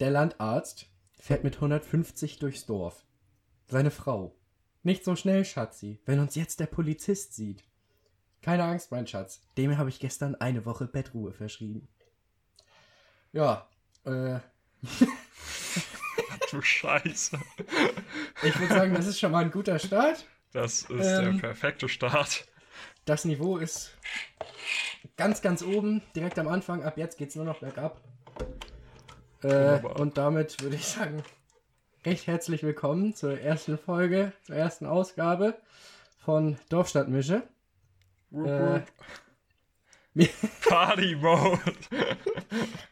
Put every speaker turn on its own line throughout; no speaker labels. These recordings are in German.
Der Landarzt fährt mit 150 durchs Dorf. Seine Frau. Nicht so schnell, Schatzi, wenn uns jetzt der Polizist sieht. Keine Angst, mein Schatz. Dem habe ich gestern eine Woche Bettruhe verschrieben. Ja, äh.
du Scheiße.
Ich würde sagen, das ist schon mal ein guter Start.
Das ist ähm, der perfekte Start.
Das Niveau ist ganz, ganz oben, direkt am Anfang. Ab jetzt geht es nur noch bergab. Äh, und damit würde ich sagen, recht herzlich willkommen zur ersten Folge, zur ersten Ausgabe von Dorfstadtmische. Äh,
Party Mode.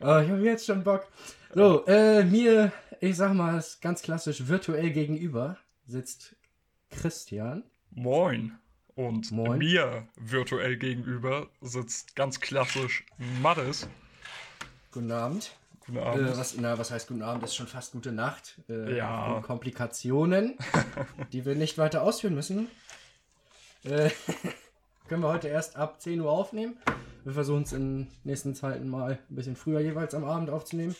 oh, ich habe jetzt schon Bock. So, äh, mir, ich sag mal, ganz klassisch virtuell gegenüber sitzt Christian.
Moin. Und Moin. mir virtuell gegenüber sitzt ganz klassisch Mattes.
Guten Abend.
Guten Abend.
Äh, was, na, was heißt guten Abend? Das ist schon fast gute Nacht.
Äh, ja.
Komplikationen, die wir nicht weiter ausführen müssen. Äh, können wir heute erst ab 10 Uhr aufnehmen. Wir versuchen es im nächsten zweiten Mal ein bisschen früher jeweils am Abend aufzunehmen.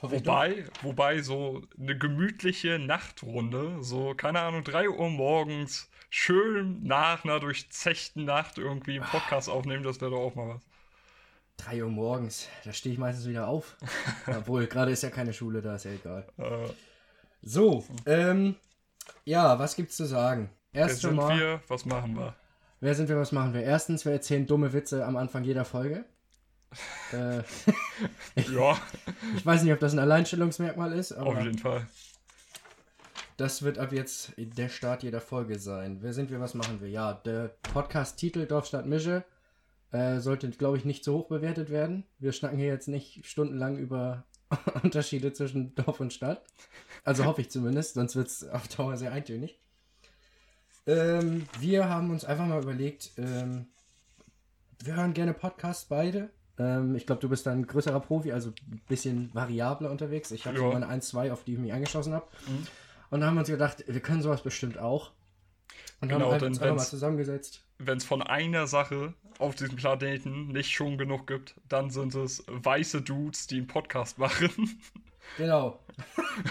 Wobei, wobei so eine gemütliche Nachtrunde, so keine Ahnung, 3 Uhr morgens, schön nach einer durchzechten Nacht irgendwie einen Podcast ah. aufnehmen, das wäre doch auch mal was.
3 Uhr morgens, da stehe ich meistens wieder auf. Obwohl, gerade ist ja keine Schule, da ist ja egal. So, ähm, ja, was gibt's zu sagen?
Erst Wer sind mal, wir, was machen wir?
Wer sind wir, was machen wir? Erstens, wir erzählen dumme Witze am Anfang jeder Folge. äh,
ja.
Ich weiß nicht, ob das ein Alleinstellungsmerkmal ist, aber.
Auf jeden Fall.
Das wird ab jetzt der Start jeder Folge sein. Wer sind wir, was machen wir? Ja, der Podcast-Titel Dorf Stadt Mische äh, sollte, glaube ich, nicht so hoch bewertet werden. Wir schnacken hier jetzt nicht stundenlang über Unterschiede zwischen Dorf und Stadt. Also hoffe ich zumindest, sonst wird es auf Dauer sehr eintönig. Ähm, wir haben uns einfach mal überlegt, ähm, wir hören gerne Podcasts beide. Ähm, ich glaube, du bist dann ein größerer Profi, also ein bisschen variabler unterwegs. Ich habe ja. so meine 1, 2, auf die ich mich angeschossen habe. Mhm. Und da haben wir uns gedacht, wir können sowas bestimmt auch. Und genau, haben halt uns einfach mal zusammengesetzt.
Wenn es von einer Sache auf diesem Planeten nicht schon genug gibt, dann sind es weiße Dudes, die einen Podcast machen.
Genau.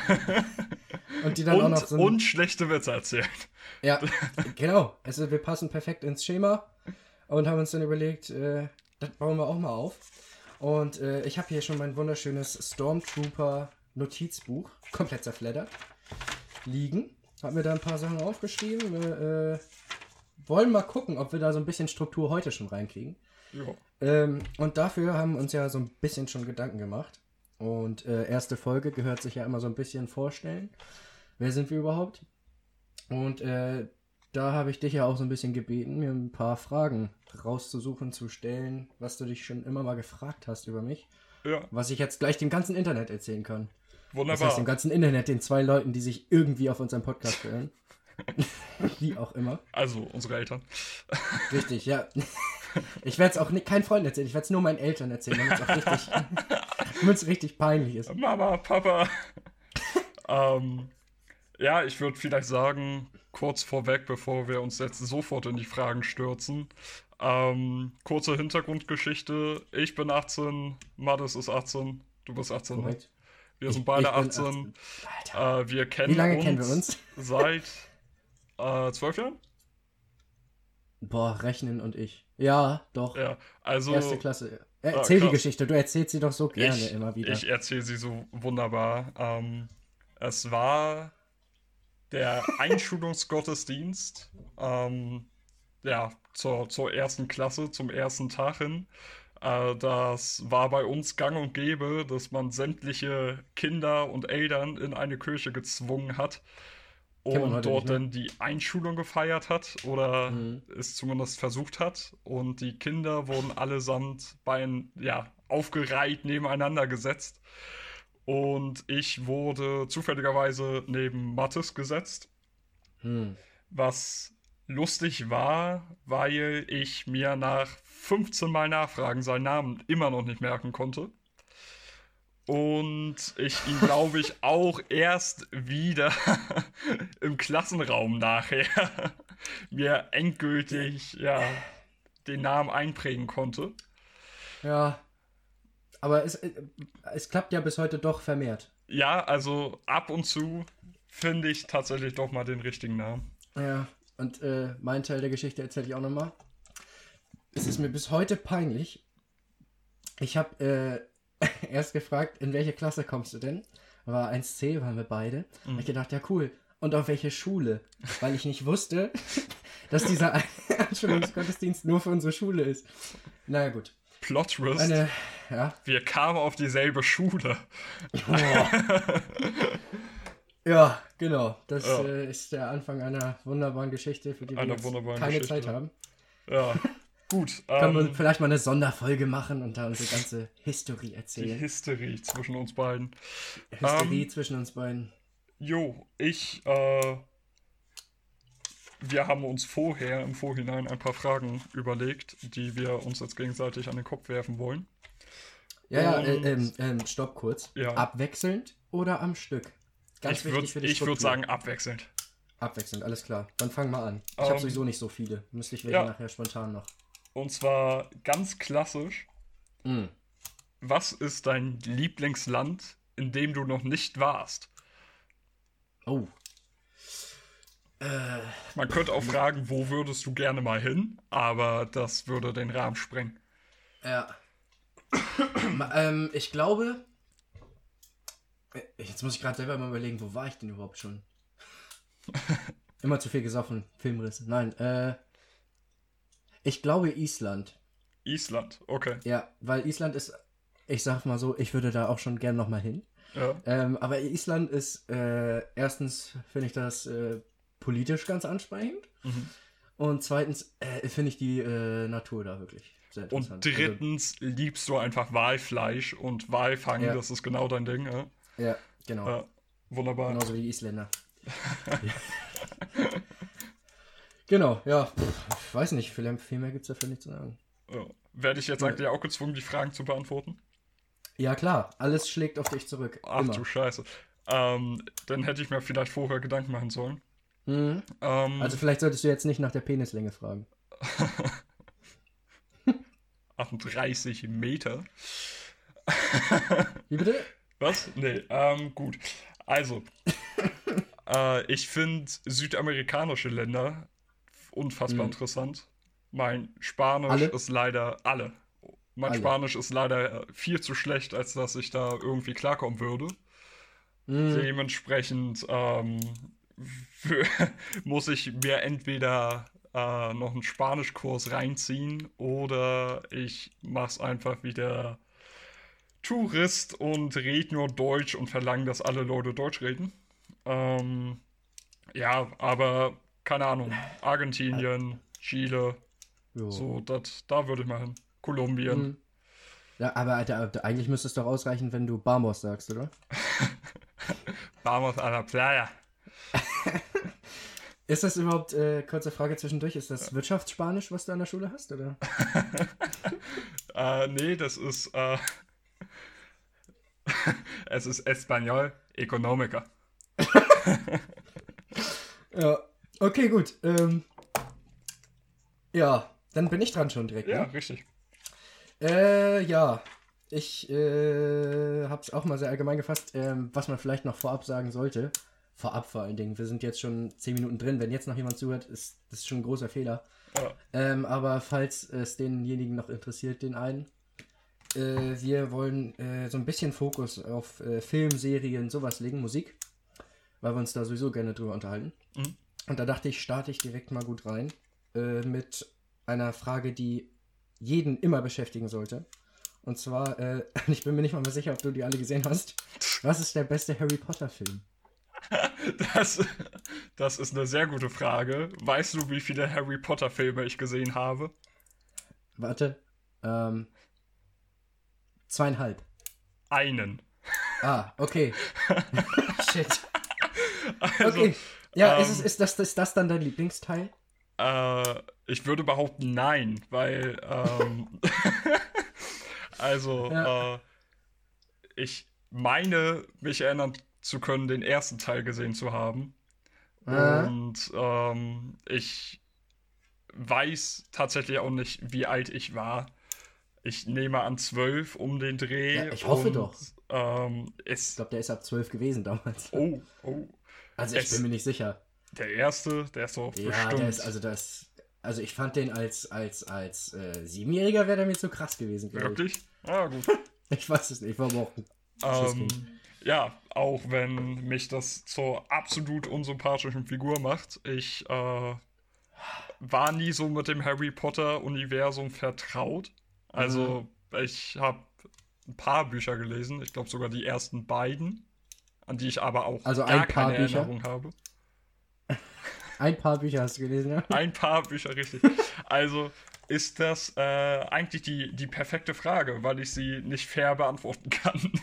und die dann
und,
auch noch so.
Und schlechte Witze erzählen.
Ja, genau. Also wir passen perfekt ins Schema und haben uns dann überlegt, äh, das bauen wir auch mal auf. Und äh, ich habe hier schon mein wunderschönes Stormtrooper-Notizbuch, komplett zerfleddert liegen. Hab mir da ein paar Sachen aufgeschrieben. Wir äh, wollen mal gucken, ob wir da so ein bisschen Struktur heute schon reinkriegen.
Ja.
Ähm, und dafür haben wir uns ja so ein bisschen schon Gedanken gemacht. Und äh, erste Folge gehört sich ja immer so ein bisschen vorstellen. Wer sind wir überhaupt? Und äh, da habe ich dich ja auch so ein bisschen gebeten, mir ein paar Fragen rauszusuchen, zu stellen, was du dich schon immer mal gefragt hast über mich.
Ja.
Was ich jetzt gleich dem ganzen Internet erzählen kann.
Wunderbar.
Das heißt, dem ganzen Internet, den zwei Leuten, die sich irgendwie auf unseren Podcast hören. Wie auch immer.
Also unsere Eltern.
Richtig, ja. Ich werde es auch nicht, keinen Freunden erzählen, ich werde es nur meinen Eltern erzählen, damit es auch richtig, damit's richtig peinlich ist.
Mama, Papa. ähm, ja, ich würde vielleicht sagen, kurz vorweg, bevor wir uns jetzt sofort in die Fragen stürzen. Ähm, kurze Hintergrundgeschichte. Ich bin 18, Mattes ist 18, du bist 18. Ne? Korrekt. Wir sind beide 18. 18. Äh, wir kennen
Wie lange
uns,
kennen wir uns?
seit äh, zwölf Jahren.
Boah, Rechnen und ich. Ja, doch.
Ja, also.
Erste Klasse. Erzähl ah, die Geschichte, du erzählst sie doch so gerne
ich,
immer wieder.
Ich erzähle sie so wunderbar. Ähm, es war der Einschulungsgottesdienst, ähm, ja, zur, zur ersten Klasse, zum ersten Tag hin. Äh, das war bei uns gang und gäbe, dass man sämtliche Kinder und Eltern in eine Kirche gezwungen hat und dort nicht, ne? dann die Einschulung gefeiert hat oder mhm. es zumindest versucht hat. Und die Kinder wurden allesamt bei, ja, aufgereiht nebeneinander gesetzt. Und ich wurde zufälligerweise neben Mattes gesetzt.
Mhm.
Was lustig war, weil ich mir nach 15 Mal Nachfragen seinen Namen immer noch nicht merken konnte. Und ich ihn, glaube ich, auch erst wieder im Klassenraum nachher mir endgültig ja, den Namen einprägen konnte.
Ja. aber es, äh, es klappt ja bis heute doch vermehrt.
Ja, also ab und zu finde ich tatsächlich doch mal den richtigen Namen.
Ja, und äh, mein Teil der Geschichte erzähle ich auch nochmal. Es ist mir bis heute peinlich. Ich habe äh, erst gefragt, in welche Klasse kommst du denn? War 1C, waren wir beide. Mhm. Hab ich gedacht, ja cool. Und auf welche Schule? Weil ich nicht wusste, dass dieser Anschuldigungsgottesdienst nur für unsere Schule ist. Naja, gut.
Plot Twist. Eine, ja. Wir kamen auf dieselbe Schule. Oh.
Ja, genau. Das ja. Äh, ist der Anfang einer wunderbaren Geschichte, für die wir keine Geschichte. Zeit haben.
Ja. Gut.
Können ähm, wir vielleicht mal eine Sonderfolge machen und da unsere ganze Historie erzählen.
Die Hysterie zwischen uns beiden.
Hysterie ähm, zwischen uns beiden.
Jo, ich, äh, wir haben uns vorher im Vorhinein ein paar Fragen überlegt, die wir uns jetzt gegenseitig an den Kopf werfen wollen.
Ja, ja, äh, ähm, ähm, stopp kurz. Ja. Abwechselnd oder am Stück?
Ganz ich würde würd sagen abwechselnd.
Abwechselnd, alles klar. Dann fang mal an. Ich um, habe ähm, sowieso nicht so viele. Müsste ich welche ja. nachher spontan noch.
Und zwar ganz klassisch. Mm. Was ist dein Lieblingsland, in dem du noch nicht warst?
Oh.
Äh, Man könnte auch fragen, wo würdest du gerne mal hin? Aber das würde den Rahmen sprengen.
Ja. ähm, ich glaube. Jetzt muss ich gerade selber mal überlegen, wo war ich denn überhaupt schon? Immer zu viel gesoffen, Filmriss. Nein, äh. Ich glaube Island.
Island, okay.
Ja, weil Island ist, ich sag mal so, ich würde da auch schon gern nochmal hin. Ja. Ähm, aber Island ist, äh, erstens finde ich das äh, politisch ganz ansprechend. Mhm. Und zweitens äh, finde ich die äh, Natur da wirklich
sehr interessant. Und also drittens also, liebst du einfach Walfleisch und Walfang, ja. das ist genau dein Ding. Ja,
ja genau.
wunderbar.
Genauso wie die Isländer. genau, ja. Ich weiß nicht, viel, viel mehr gibt es dafür nicht zu sagen.
Werde ich jetzt eigentlich auch gezwungen, die Fragen zu beantworten?
Ja, klar. Alles schlägt auf dich zurück.
Ach Immer. du Scheiße. Ähm, dann hätte ich mir vielleicht vorher Gedanken machen sollen.
Mhm. Ähm, also vielleicht solltest du jetzt nicht nach der Penislänge fragen.
38 Meter.
Wie bitte?
Was? Nee, ähm, gut. Also, äh, ich finde südamerikanische Länder unfassbar mhm. interessant. Mein Spanisch alle? ist leider alle. Mein alle. Spanisch ist leider viel zu schlecht, als dass ich da irgendwie klarkommen würde. Mhm. Dementsprechend ähm, muss ich mir entweder äh, noch einen Spanischkurs reinziehen oder ich mach's einfach wieder Tourist und rede nur Deutsch und verlange, dass alle Leute Deutsch reden. Ähm, ja, aber keine Ahnung. Argentinien, Chile, jo. so, dat, da würde ich mal hin. Kolumbien. Mhm.
Ja, aber Alter, eigentlich müsste es doch ausreichen, wenn du Bamos sagst, oder?
Bamos a la playa.
ist das überhaupt, äh, kurze Frage zwischendurch, ist das Wirtschaftsspanisch, was du an der Schule hast, oder?
äh, nee, das ist, äh, es ist Espanol Economica.
ja, okay, gut. Ähm, ja, dann bin ich dran schon direkt.
Ja, ne? richtig.
Äh, ja. Ich äh, habe es auch mal sehr allgemein gefasst, ähm, was man vielleicht noch vorab sagen sollte. Vorab vor allen Dingen. Wir sind jetzt schon 10 Minuten drin. Wenn jetzt noch jemand zuhört, ist das schon ein großer Fehler. Ja. Ähm, aber falls es denjenigen noch interessiert, den einen, äh, wir wollen äh, so ein bisschen Fokus auf äh, Film, Serien, sowas legen, Musik, weil wir uns da sowieso gerne drüber unterhalten. Mhm. Und da dachte ich, starte ich direkt mal gut rein äh, mit einer Frage, die jeden immer beschäftigen sollte. Und zwar, äh, ich bin mir nicht mal mehr sicher, ob du die alle gesehen hast. Was ist der beste Harry Potter-Film?
Das, das ist eine sehr gute Frage. Weißt du, wie viele Harry Potter-Filme ich gesehen habe?
Warte. Ähm, zweieinhalb.
Einen.
Ah, okay. Shit. Also, okay. Ja, ähm, ist, es, ist, das, ist das dann dein Lieblingsteil?
Äh, ich würde behaupten, nein, weil, ähm, also, ja. äh, ich meine, mich erinnern zu können, den ersten Teil gesehen zu haben. Und ähm, ich weiß tatsächlich auch nicht, wie alt ich war. Ich nehme an zwölf um den Dreh.
Ja, ich hoffe
und,
doch.
Ähm,
Ich glaube, der ist ab 12 gewesen damals.
oh, oh.
Also ich
es-
bin mir nicht sicher.
Der erste, der ist doch
Ja,
bestimmt.
der ist, also das. Also ich fand den als, als, als äh, Siebenjähriger wäre der mir zu krass gewesen. glaub ich.
Wirklich? Ah, gut.
Ich weiß es nicht, ich war auch
ähm, ja, auch wenn mich das zur absolut unsympathischen Figur macht. Ich äh, war nie so mit dem Harry Potter-Universum vertraut. Also, ich habe ein paar Bücher gelesen, ich glaube sogar die ersten beiden, an die ich aber auch
Also
gar
ein paar
keine
Bücher?
Erinnerung habe.
Ein paar Bücher hast du gelesen, ja?
Ein paar Bücher, richtig. Also ist das äh, eigentlich die, die perfekte Frage, weil ich sie nicht fair beantworten kann.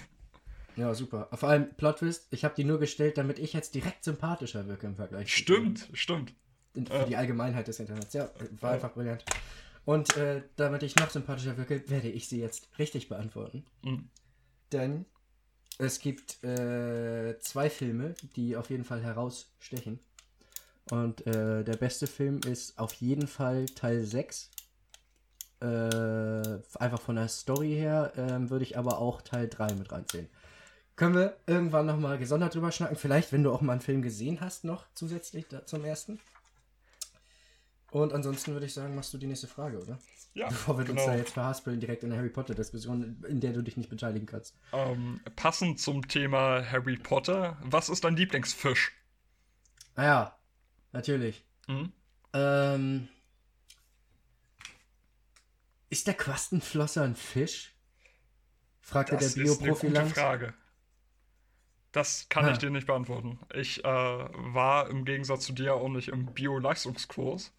Ja, super. Vor allem, Plot Twist, ich habe die nur gestellt, damit ich jetzt direkt sympathischer wirke im Vergleich.
Stimmt, stimmt.
Für die Allgemeinheit des Internets. Ja, war einfach brillant. Und äh, damit ich noch sympathischer wirke, werde ich sie jetzt richtig beantworten.
Mhm.
Denn es gibt äh, zwei Filme, die auf jeden Fall herausstechen. Und äh, der beste Film ist auf jeden Fall Teil 6. Äh, einfach von der Story her ähm, würde ich aber auch Teil 3 mit reinzählen. Können wir irgendwann nochmal gesondert drüber schnacken? Vielleicht, wenn du auch mal einen Film gesehen hast, noch zusätzlich zum ersten. Und ansonsten würde ich sagen, machst du die nächste Frage, oder?
Ja,
Bevor wir
genau.
uns da jetzt verhaspeln, direkt in eine Harry Potter-Diskussion, in der du dich nicht beteiligen kannst.
Ähm, passend zum Thema Harry Potter, was ist dein Lieblingsfisch?
Ah ja, natürlich.
Hm?
Ähm, ist der Quastenflosser ein Fisch? Fragte
Das
der
ist eine
Bioprofi
gute
lang.
Frage. Das kann
Ah.
ich dir nicht beantworten. Ich äh, war im Gegensatz zu dir auch nicht im Bio-Leistungskurs.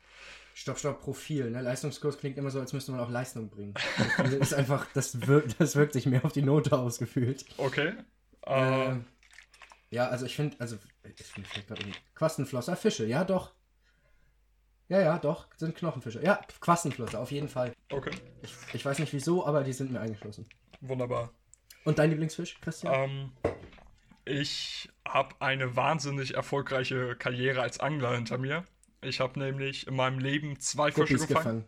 Stopp, stopp, Profil. Ne? Leistungskurs klingt immer so, als müsste man auch Leistung bringen. Das ist einfach, das wirkt, das wirkt sich mehr auf die Note ausgefühlt.
Okay. Äh,
Ähm, ja, also ich finde, also ich finde vielleicht gerade Quastenflosser, Fische, ja doch. Ja, ja, doch, sind Knochenfische. Ja, Quastenflosser, auf jeden Fall.
okay.
Ich, ich weiß nicht wieso, aber die sind mir eingeschlossen.
Wunderbar.
Und dein Lieblingsfisch, Christian?
Ähm, ich habe eine wahnsinnig erfolgreiche Karriere als Angler hinter mir. Ich habe nämlich in meinem Leben zwei Fische gefangen.
gefangen.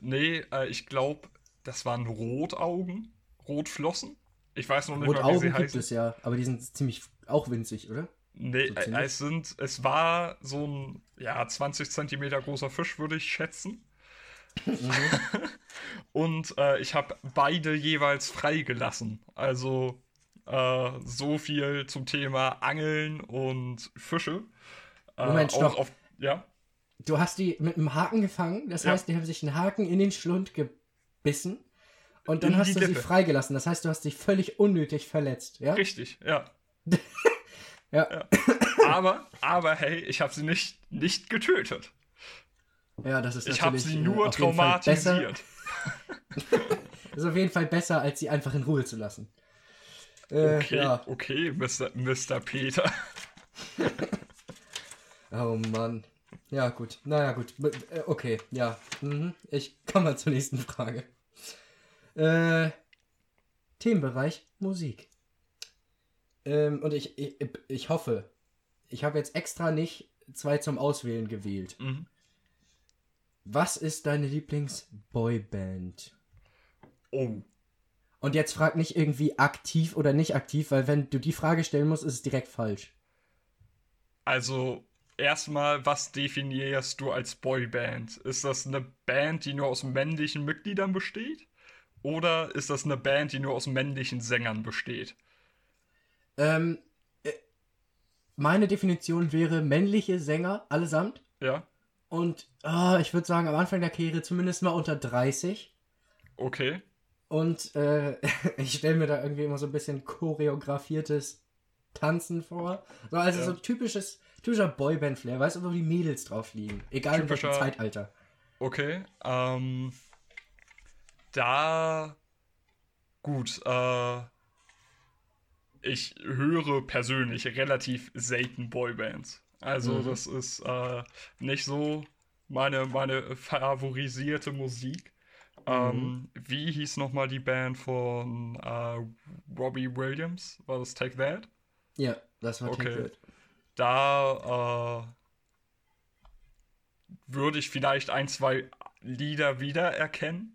Nee, äh, ich glaube, das waren Rotaugen, Rotflossen. Ich weiß noch nicht mal, wie
Rotaugen
sie
gibt
heißen.
es ja, aber die sind ziemlich auch winzig, oder?
Nee,
So
äh, es sind, es war so ein, ja, 20 Zentimeter großer Fisch, würde ich schätzen.
Mhm.
Und äh, ich habe beide jeweils freigelassen. Also äh, so viel zum Thema Angeln und Fische. Äh,
Moment, stopp.
auf, ja,
Du hast die mit einem Haken gefangen, das
Ja.
heißt, die haben sich einen Haken in den Schlund gebissen und dann
In
hast du sie
Lippe.
freigelassen. Das heißt, du hast dich völlig unnötig verletzt, ja?
richtig, ja.
Ja.
Aber, aber hey, ich habe sie nicht, nicht getötet.
Ja, das ist
Ich habe
natürlich
sie
äh,
nur traumatisiert.
Das ist auf jeden Fall besser, als sie einfach in Ruhe zu lassen. Äh,
Okay,
Ja.
okay, Mr. Mr. Peter.
Oh Mann. Ja, gut. Naja, gut. Äh, Okay, ja. Mhm. Ich komme mal zur nächsten Frage. Äh, Themenbereich Musik. Ähm, und ich, ich, ich hoffe, ich habe jetzt extra nicht zwei zum Auswählen gewählt.
Mhm.
Was ist deine Lieblingsboyband?
Oh,
Und jetzt frag nicht irgendwie aktiv oder nicht aktiv, weil wenn du die Frage stellen musst, ist es direkt falsch.
Also, erstmal, was definierst du als Boyband? Ist das eine Band, die nur aus männlichen Mitgliedern besteht? Oder ist das eine Band, die nur aus männlichen Sängern besteht?
Ähm, äh, meine Definition wäre männliche Sänger allesamt.
Ja,
Und ah, ich würde sagen, am Anfang der Karriere zumindest mal unter 30.
okay.
Und äh, ich stelle mir da irgendwie immer so ein bisschen choreografiertes Tanzen vor. So, also
Ja.
so typisches, typischer Boyband-Flair, weißt du, wo die Mädels drauf liegen. Egal in welchem
Typischer-
Zeitalter.
Okay, ähm, da, gut, äh, ich höre persönlich relativ selten Boybands. Also
Mhm.
das ist äh, nicht so meine, meine favorisierte Musik. Ähm, wie hieß nochmal die Band von äh, Robbie Williams? War das Take That?
Ja, das war
Okay.
Take That.
Da äh, würde ich vielleicht ein, zwei Lieder wiedererkennen.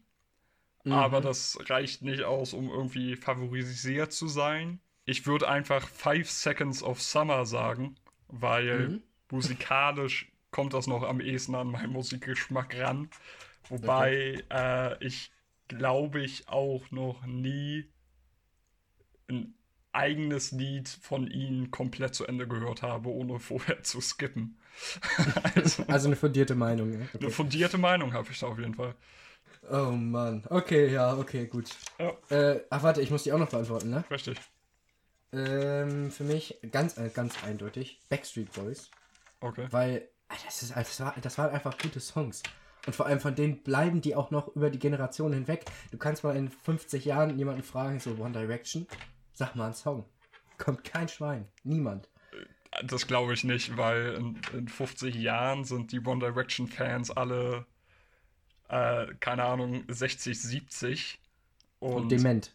aber das reicht nicht aus, um irgendwie favorisiert zu sein. Ich würde einfach Five Seconds of Summer sagen, weil
Mhm.
musikalisch kommt das noch am ehesten an meinen Musikgeschmack ran. Wobei äh, ich glaube ich auch noch nie ein eigenes Lied von ihnen komplett zu Ende gehört habe, ohne vorher zu skippen. also,
Also eine fundierte Meinung. Ja?
eine
Okay.
fundierte Meinung habe ich da auf jeden Fall.
Oh Mann. Okay, ja, okay, gut.
Ja,
Äh, ach warte, ich muss die auch noch beantworten, ne?
richtig.
Ähm, für mich ganz, äh, ganz eindeutig Backstreet Boys.
Okay.
Weil Alter, das, ist, das, war, das waren einfach gute Songs. Und vor allem von denen bleiben die auch noch über die Generation hinweg. Du kannst mal in 50 Jahren jemanden fragen, so One Direction, sag mal einen Song. Kommt kein Schwein. Niemand.
Das glaube ich nicht, weil in, in 50 Jahren sind die One Direction Fans alle, äh, keine Ahnung, 60, 70.
Und,
Und,
dement.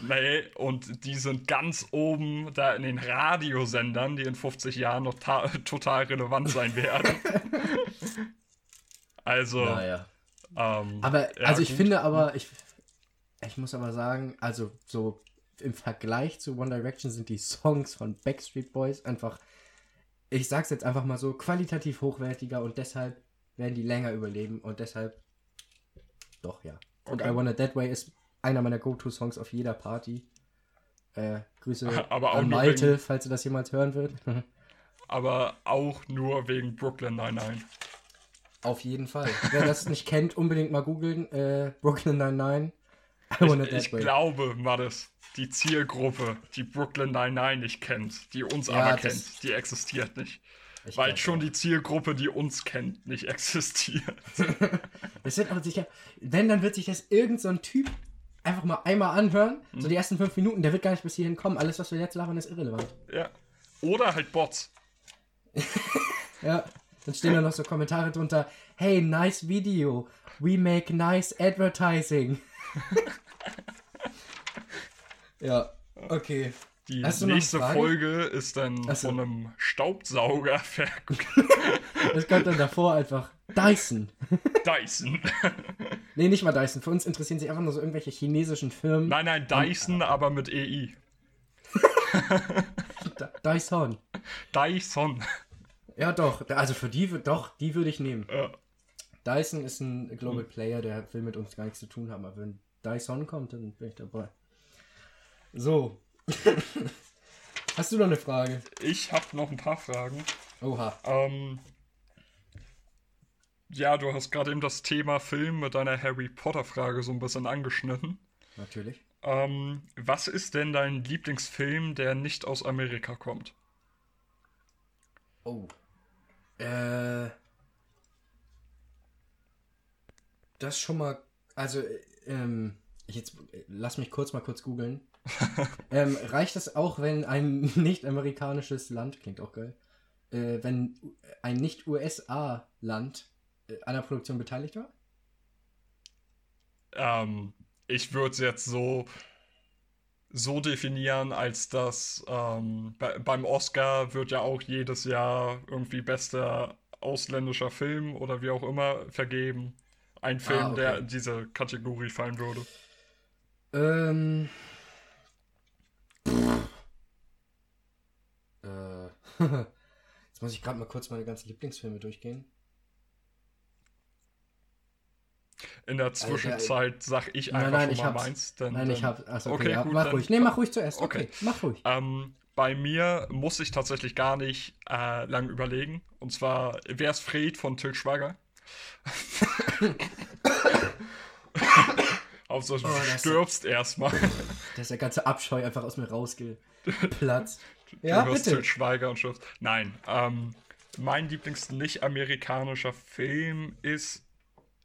nee, und die sind ganz oben da in den Radiosendern, die in 50 Jahren noch ta- total relevant sein werden. also,
Naja.
ähm,
Aber,
ja,
also ich
gut.
finde aber, ich, ich muss aber sagen, also so im Vergleich zu One Direction sind die Songs von Backstreet Boys einfach, ich sag's jetzt einfach mal so, qualitativ hochwertiger und deshalb werden die länger überleben und deshalb doch, ja. Und
Okay.
I Want It That Way ist einer meiner Go-To-Songs auf jeder Party. Äh, Grüße
Aber auch
an Malte,
wegen-
falls er das jemals hören wird.
aber auch nur wegen Brooklyn 99.
auf jeden Fall. Wer das nicht kennt, unbedingt mal googeln. Äh, Brooklyn 99. I
Ich,
That
ich
Way.
glaube, Mattes, die Zielgruppe, die Brooklyn 99 nicht kennt, die uns
Ja,
aber kennt, die existiert nicht.
Ich
Weil schon die Zielgruppe, die uns kennt, nicht existiert.
Das wird aber sicher, wenn, dann wird sich das irgend so ein Typ einfach mal einmal anhören. So die ersten fünf Minuten, der wird gar nicht bis hierhin kommen. Alles, was wir jetzt labern, ist irrelevant.
ja. Oder halt Bots.
Ja, dann stehen da noch so Kommentare drunter. Hey, nice video. We make nice advertising. Ja, okay.
Die nächste? Folge ist dann
Ach so.
von einem Staubsauger ver
Das kommt dann davor einfach. Dyson.
Dyson.
Nee, nicht mal Dyson. Für uns interessieren sich einfach nur so irgendwelche chinesischen Firmen.
nein, nein, Dyson, aber mit EI.
Dyson.
Dyson.
Ja, doch. Also für die, doch, die würde ich nehmen.
Ja.
Dyson ist ein Global Player, der will mit uns gar nichts zu tun haben. Aber wenn Dyson kommt, dann bin ich dabei. So. Hast du noch eine Frage?
Ich habe noch ein paar Fragen.
Oha.
Ähm, ja, du hast gerade eben das Thema Film mit deiner Harry Potter-Frage so ein bisschen angeschnitten.
Natürlich.
Ähm, was ist denn dein Lieblingsfilm, der nicht aus Amerika kommt?
Oh. Äh. Das schon mal. Also, äh, ähm. Ich jetzt äh, lass mich kurz mal kurz googeln. ähm, reicht es auch, wenn ein nicht-amerikanisches Land, klingt auch geil, äh, wenn ein nicht-USA-Land äh, an der Produktion beteiligt war?
Ähm, ich würde es jetzt so, so definieren, als dass ähm, bei, beim Oscar wird ja auch jedes Jahr irgendwie bester ausländischer Film oder wie auch immer vergeben. Ein Film,
Ah, okay.
der in diese Kategorie fallen würde.
Ähm. Äh. Jetzt muss ich gerade mal kurz meine ganzen Lieblingsfilme durchgehen.
In der Zwischenzeit sag ich
Nein,
einfach
nein,
schon
ich
mal
hab's.
meins. Denn,
Nein, ich
denn-
hab. Achso, okay,
okay,
ja,
gut,
mach
dann-
ruhig. Nee, mach ruhig zuerst. Okay,
Okay.
mach ruhig.
Ähm, bei mir muss ich tatsächlich gar nicht äh, lang überlegen. Und zwar, wer ist Fred von Til Schweiger? Hauptsache, du
Oh,
stirbst erstmal.
Da ist der ganze Abscheu einfach aus mir rausgeplatzt.
Du
ja,
hörst
bitte.
Til Schweiger und stirbst. Nein, ähm, mein lieblings nicht-amerikanischer Film ist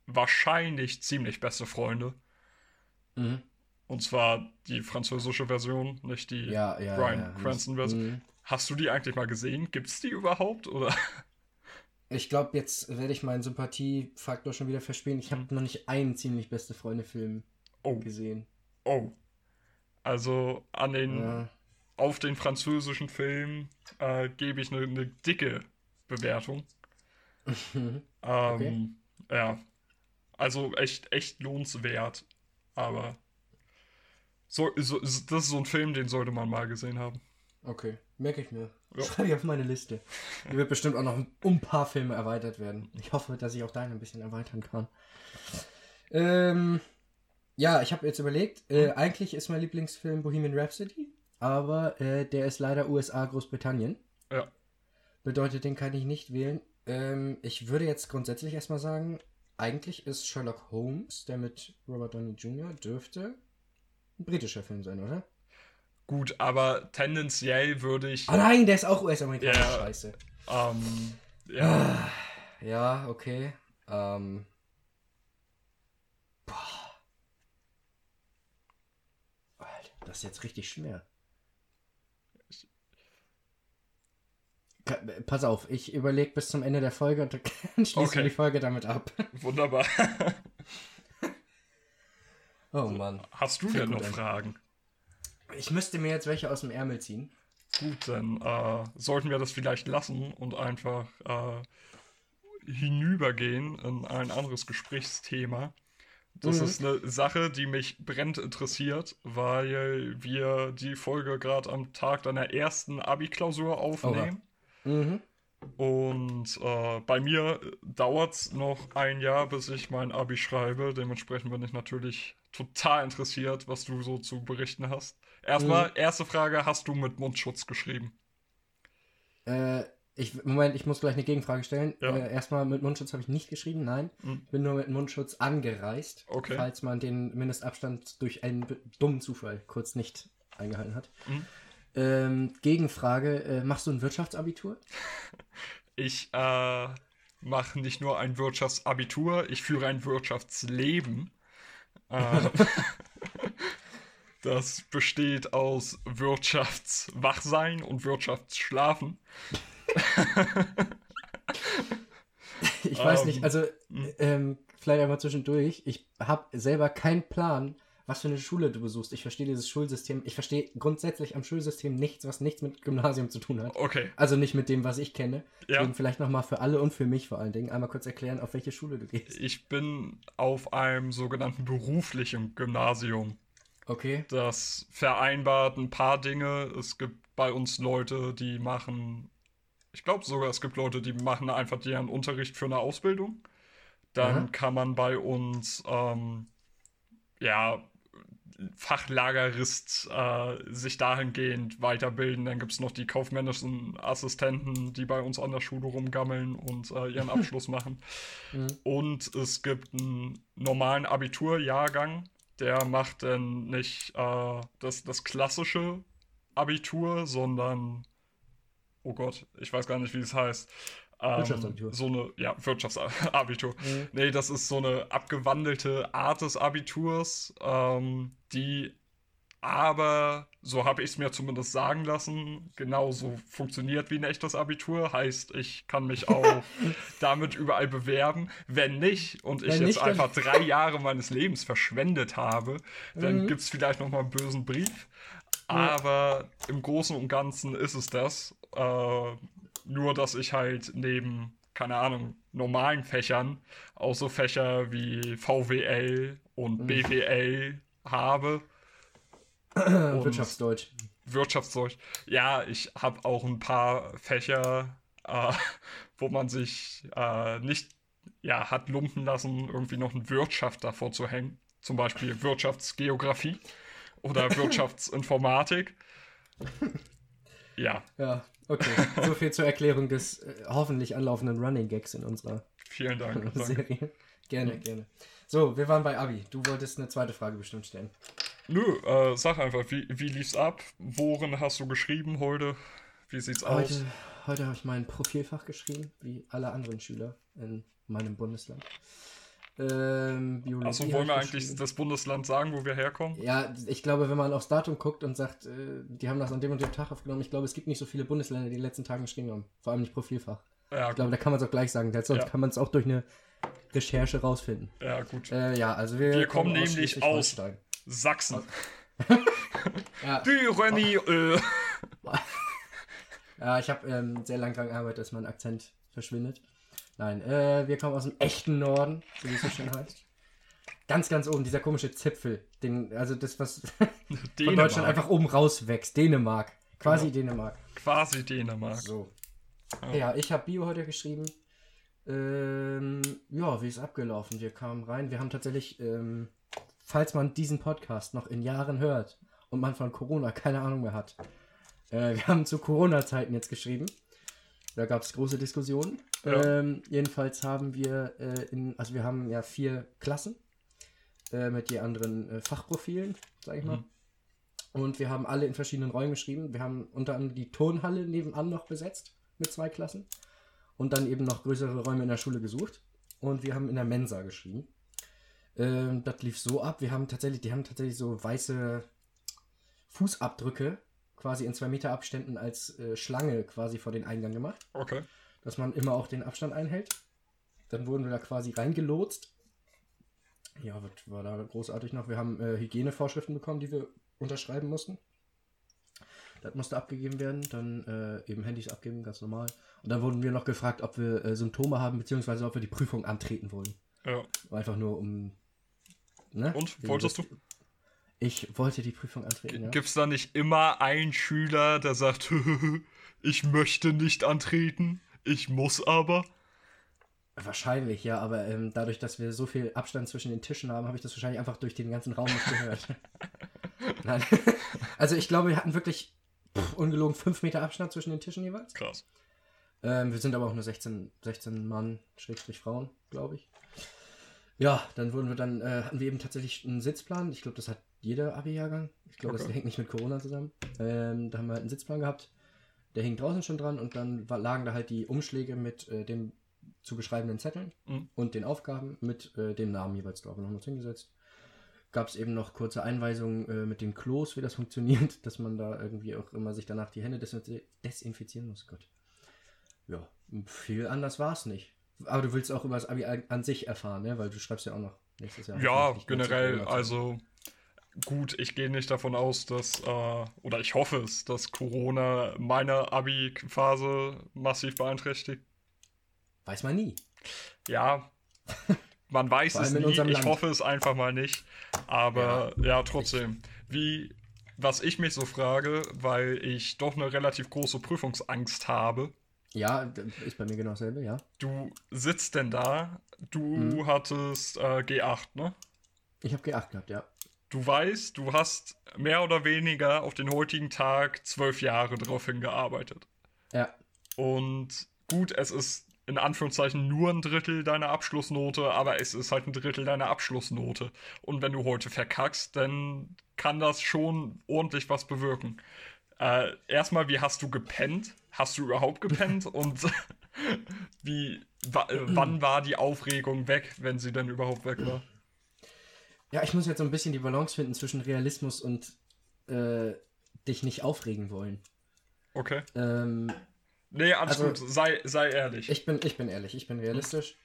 wahrscheinlich ziemlich beste Freunde.
Mhm.
Und zwar die französische Version, nicht die
Ja, ja.
Bryan
ja,
Cranston Version.
Mhm.
Hast du die eigentlich mal gesehen? Gibt's die überhaupt? Oder?
Ich glaube, jetzt werde ich meinen Sympathiefaktor schon wieder verspielen. Ich habe
Mhm.
noch nicht einen ziemlich beste Freunde-Film
Oh,
gesehen.
oh. Also an den,
Ja.
auf den französischen Film äh, gebe ich eine, eine dicke Bewertung. Ähm, Ja. Also echt, echt lohnenswert. Aber so, so, das ist so ein Film, den sollte man mal gesehen haben.
Okay, merke ich mir.
Ja.
Schreibe ich auf meine Liste. Die wird bestimmt auch noch um ein paar Filme erweitert werden. Ich hoffe, dass ich auch deine ein bisschen erweitern kann. Ähm, ja, ich habe jetzt überlegt, äh, eigentlich ist mein Lieblingsfilm Bohemian Rhapsody, aber äh, der ist leider USA, Großbritannien.
Ja.
Bedeutet, den kann ich nicht wählen. Ähm, ich würde jetzt grundsätzlich erstmal sagen, eigentlich ist Sherlock Holmes, der mit Robert Downey Jr. dürfte ein britischer Film sein, oder?
Gut, aber tendenziell würde ich.
Ah nein, der ist auch US-Amerikaner.
Ja.
Scheiße.
Ähm, ja,
Ja, okay. Ähm. Boah. Alter, das ist jetzt richtig schwer. Pass auf, ich überlege bis zum Ende der Folge und dann schließen
Okay.
wir die Folge damit ab.
wunderbar.
Oh Mann.
Hast du
Fängt
denn noch
an.
Fragen?
Ich müsste mir jetzt welche aus dem Ärmel ziehen.
Gut, dann äh, sollten wir das vielleicht lassen und einfach äh, hinübergehen in ein anderes Gesprächsthema. Das
Mhm.
ist eine Sache, die mich brennend interessiert, weil wir die Folge gerade am Tag deiner ersten Abi-Klausur aufnehmen.
Mhm.
Und äh, bei mir dauert es noch ein Jahr, bis ich mein Abi schreibe. Dementsprechend bin ich natürlich total interessiert, was du so zu berichten hast. Erstmal, erste Frage, hast du mit Mundschutz geschrieben?
Äh, ich, Moment, ich muss gleich eine Gegenfrage stellen.
Ja.
Äh, erstmal mit Mundschutz habe ich nicht geschrieben, nein. Ich bin nur mit Mundschutz angereist,
Okay.
falls man den Mindestabstand durch einen dummen Zufall kurz nicht eingehalten hat.
Mhm.
Ähm, Gegenfrage, äh, machst du ein Wirtschaftsabitur?
Ich äh, mache nicht nur ein Wirtschaftsabitur, ich führe ein Wirtschaftsleben. Äh, das besteht aus Wirtschaftswachsein und Wirtschaftsschlafen.
Ich weiß
Ähm,
nicht, also
mhm.
ähm, vielleicht einmal zwischendurch. Ich habe selber keinen Plan, was für eine Schule du besuchst. Ich verstehe dieses Schulsystem. Ich verstehe grundsätzlich am Schulsystem nichts, was nichts mit Gymnasium zu tun hat.
Okay,
Also nicht mit dem, was ich kenne.
ja.
Deswegen vielleicht nochmal für alle und für mich vor allen Dingen einmal kurz erklären, auf welche Schule du gehst.
Ich bin auf einem sogenannten beruflichen Gymnasium.
Okay.
Das vereinbart ein paar Dinge. Es gibt bei uns Leute, die machen, ich glaube sogar, es gibt Leute, die machen einfach deren Unterricht für eine Ausbildung. Dann
Aha.
kann man bei uns, ähm, ja, Fachlagerist äh, sich dahingehend weiterbilden. Dann gibt es noch die kaufmännischen Assistenten, die bei uns an der Schule rumgammeln und äh, ihren Abschluss machen.
Mhm.
Und es gibt einen normalen Abiturjahrgang, der macht dann nicht äh, das, das klassische Abitur, sondern, oh Gott, ich weiß gar nicht, wie es heißt. Ähm,
Wirtschaftsabitur.
So eine, ja, Wirtschaftsabitur.
Mhm.
Nee, das ist so eine abgewandelte Art des Abiturs, ähm, die aber, so habe ich es mir zumindest sagen lassen, genauso funktioniert wie ein echtes Abitur. Heißt, ich kann mich auch damit überall bewerben. Wenn nicht und ich
Wenn
jetzt
nicht, dann-
einfach drei Jahre meines Lebens verschwendet habe, dann
Mhm.
gibt es vielleicht noch mal einen bösen Brief. Aber im Großen und Ganzen ist es das. Äh, nur, dass ich halt neben, keine Ahnung, normalen Fächern auch so Fächer wie VWL und
Mhm.
BWL habe.
Wirtschaftsdeutsch.
Wirtschaftsdeutsch. Ja, ich habe auch ein paar Fächer, äh, wo man sich äh, nicht ja, hat lumpen lassen, irgendwie noch eine Wirtschaft davor zu hängen. Zum Beispiel Wirtschaftsgeografie oder Wirtschaftsinformatik. Ja,
Ja, okay. So viel zur Erklärung des äh, hoffentlich anlaufenden Running Gags in unserer
vielen Dank. Danke.
Serie. Gerne, gerne. So, wir waren bei Abi. Du wolltest eine zweite Frage bestimmt stellen.
Nö, äh, sag einfach, wie, wie lief's ab? Worin hast du geschrieben heute? Wie sieht's aus?
Heute, heute habe ich mein Profilfach geschrieben, wie alle anderen Schüler in meinem Bundesland. Ähm, Biologie.
Achso, wollen wir eigentlich das Bundesland sagen, wo wir herkommen?
Ja, ich glaube, wenn man aufs Datum guckt und sagt, äh, die haben das an dem und dem Tag aufgenommen, ich glaube, es gibt nicht so viele Bundesländer, die in den letzten Tagen geschrieben haben. Vor allem nicht Profilfach.
Ja,
Ich glaube, da kann man es auch gleich sagen, sonst
Ja.
kann man es auch durch eine Recherche rausfinden.
ja gut.
Äh, ja, also wir,
Wir kommen nämlich
Schleswig-Holstein.
Sachsen.
Ja,
Tyrannie, äh.
ja ich habe ähm, sehr lange daran gearbeitet, dass mein Akzent verschwindet. Nein, äh, wir kommen aus dem echten Norden, so wie es so schön heißt. Ganz, ganz oben, dieser komische Zipfel. Den, also das, was von. Deutschland einfach oben rauswächst. Dänemark. Quasi
Genau.
Dänemark.
Quasi Dänemark.
So.
Ja.
Ja, ich habe Bio heute geschrieben. Ähm, ja, wie ist abgelaufen? Wir kamen rein. Wir haben tatsächlich, ähm, falls man diesen Podcast noch in Jahren hört und man von Corona keine Ahnung mehr hat, äh, wir haben zu Corona-Zeiten jetzt geschrieben. Da gab es große Diskussionen.
Ja.
Ähm, jedenfalls haben wir äh, in, also wir haben ja vier Klassen äh, mit je anderen äh, Fachprofilen, sag ich mal.
Mhm.
Und wir haben alle in verschiedenen Räumen geschrieben. Wir haben unter anderem die Turnhalle nebenan noch besetzt mit zwei Klassen. Und dann eben noch größere Räume in der Schule gesucht. Und wir haben in der Mensa geschrieben. Ähm, das lief so ab. Wir haben tatsächlich, die haben tatsächlich so weiße Fußabdrücke quasi in zwei Meter Abständen als äh, Schlange quasi vor den Eingang gemacht
Okay.
Dass man immer auch den Abstand einhält. Dann wurden wir da quasi reingelotst. Ja, was war da großartig noch? Wir haben äh, Hygienevorschriften bekommen, die wir unterschreiben mussten. Das musste abgegeben werden. Dann äh, eben Handys abgeben, ganz normal. Und dann wurden wir noch gefragt, ob wir äh, Symptome haben, beziehungsweise ob wir die Prüfung antreten wollen.
Ja.
Einfach nur um. Ne?
Und, wolltest du?
Ich wollte die Prüfung antreten, ja.
Gibt es da nicht immer einen Schüler, der sagt, ich möchte nicht antreten, ich muss aber?
Wahrscheinlich, ja, aber ähm, dadurch, dass wir so viel Abstand zwischen den Tischen haben, habe ich das wahrscheinlich einfach durch den ganzen Raum nicht gehört. Nein. Also ich glaube, wir hatten wirklich pff, ungelogen 5 Meter Abstand zwischen den Tischen jeweils.
Krass.
Ähm, wir sind aber auch nur 16, 16 Mann, Schrägstrich Frauen, glaube ich. Ja, dann wurden wir dann, äh, hatten wir eben tatsächlich einen Sitzplan. Ich glaube, das hat jeder Abi-Jahrgang. Ich glaube, das
Okay.
hängt nicht mit Corona zusammen. Ähm, da haben wir halt einen Sitzplan gehabt. Der hing draußen schon dran und dann war, lagen da halt die Umschläge mit äh, den zu beschreibenden Zetteln
Mhm.
und den Aufgaben mit äh, dem Namen jeweils drauf. Und haben uns hingesetzt. Gab es eben noch kurze Einweisungen äh, mit den Klos, wie das funktioniert, dass man da irgendwie auch immer sich danach die Hände desinf- desinfizieren muss. Gott. Ja, viel anders war es nicht. Aber du willst auch über das Abi an sich erfahren, ne? Weil du schreibst ja auch noch nächstes Jahr.
Ja, generell, also gut, ich gehe nicht davon aus, dass, äh, oder ich hoffe es, dass Corona meine Abi-Phase massiv beeinträchtigt.
Weiß man nie.
Ja, man weiß es nie, ich
Land.
hoffe es einfach mal nicht. Aber ja, trotzdem, wie, was ich mich so frage, weil ich doch eine relativ große Prüfungsangst habe,
Ja, ist bei mir genau dasselbe, ja.
Du sitzt denn da, du
Mhm.
hattest äh, G8, ne?
Ich habe G8 gehabt, ja.
Du weißt, du hast mehr oder weniger auf den heutigen Tag zwölf Jahre drauf hingearbeitet.
Ja,
Und gut, es ist in Anführungszeichen nur ein Drittel deiner Abschlussnote, aber es ist halt ein Drittel deiner Abschlussnote. Und wenn du heute verkackst, dann kann das schon ordentlich was bewirken. Äh, erstmal, wie hast du gepennt? Hast du überhaupt gepennt? Und wie, wa äh, wann war die Aufregung weg, wenn sie denn überhaupt weg war?
Ja, ich muss jetzt so ein bisschen die Balance finden zwischen Realismus und äh, dich nicht aufregen wollen.
Okay.
Ähm,
Nee, alles
Also-
gut, sei, sei ehrlich.
ich, bin, ich bin ehrlich, ich bin realistisch.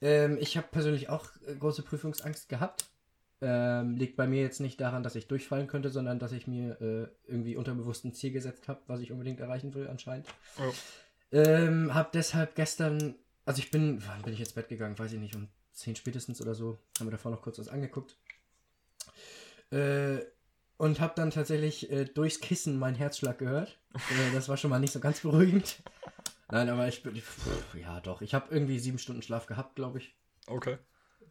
Ähm, ich habe persönlich auch äh, große Prüfungsangst gehabt. Ähm, liegt bei mir jetzt nicht daran, dass ich durchfallen könnte, sondern dass ich mir äh, irgendwie unterbewusst ein Ziel gesetzt habe, was ich unbedingt erreichen will, anscheinend.
Oh.
Ähm, hab deshalb gestern, also ich bin, wann bin ich ins Bett gegangen? Weiß ich nicht, um 10 spätestens oder so. Haben wir davor noch kurz was angeguckt. Äh, und hab dann tatsächlich äh, durchs Kissen meinen Herzschlag gehört. äh, das war schon mal nicht so ganz beruhigend. Nein, aber ich bin, pff, ja doch, ich habe irgendwie sieben Stunden Schlaf gehabt, glaube ich.
Okay.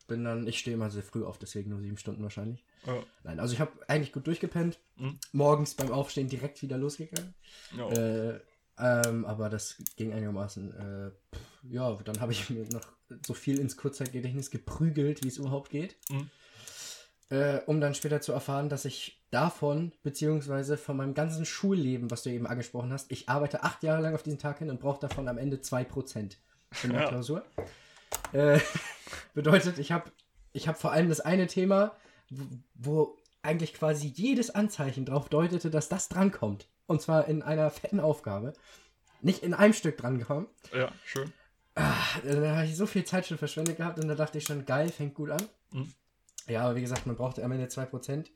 Bin dann, ich stehe immer sehr früh auf, deswegen nur sieben Stunden wahrscheinlich.
Ja.
Nein, also ich habe eigentlich gut durchgepennt.
Mhm.
Morgens beim Aufstehen direkt wieder losgegangen.
Ja.
Äh, ähm, aber das ging einigermaßen. Äh, pff, ja, dann habe ich mir noch so viel ins Kurzzeitgedächtnis geprügelt, wie es überhaupt geht.
Mhm.
Äh, um dann später zu erfahren, dass ich davon, beziehungsweise von meinem ganzen Schulleben, was du eben angesprochen hast, ich arbeite acht Jahre lang auf diesen Tag hin und brauche davon am Ende 2% in der
Ja.
Klausur. Äh, bedeutet, ich habe ich hab vor allem das eine Thema, wo, wo eigentlich quasi jedes Anzeichen darauf deutete, dass das drankommt. Und zwar in einer fetten Aufgabe. Nicht in einem Stück drangekommen.
ja, schön.
Ah, da habe ich so viel Zeit schon verschwendet gehabt und da dachte ich schon, geil, fängt gut an.
Mhm.
Ja, aber wie gesagt, man braucht am Ende 2%.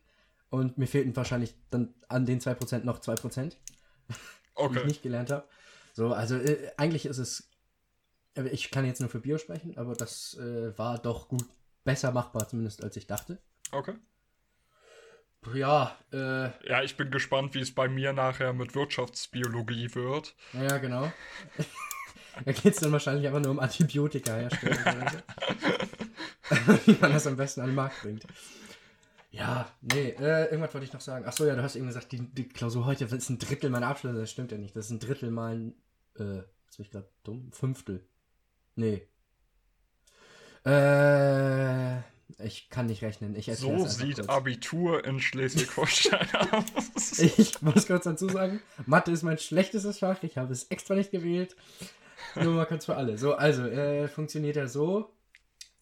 Und mir fehlten wahrscheinlich dann an den 2% noch 2%, die ich
Okay.
nicht gelernt habe. So, also äh, eigentlich ist es. aber Ich kann jetzt nur für Bio sprechen, aber das äh, war doch gut besser machbar, zumindest als ich dachte.
Okay.
Ja, äh,
Ja, ich bin gespannt, wie es bei mir nachher mit Wirtschaftsbiologie wird.
ja, genau. da geht es dann wahrscheinlich einfach nur um Antibiotika herstellen. wie man das am besten an den Markt bringt. Ja, nee, äh, irgendwas wollte ich noch sagen. Achso, ja, du hast eben gesagt, die, die Klausur heute ist ein Drittel meiner Abschlüsse. Das stimmt ja nicht. Das ist ein Drittel mal ein, äh, jetzt bin ich gerade dumm, Fünftel. Nee. Äh, ich kann nicht rechnen. Ich
So sieht
kurz.
Abitur in Schleswig-Holstein aus.
Ich muss kurz dazu sagen, Mathe ist mein schlechtestes Fach. Ich habe es extra nicht gewählt. Nur mal kurz für alle. So, also, äh, funktioniert ja so.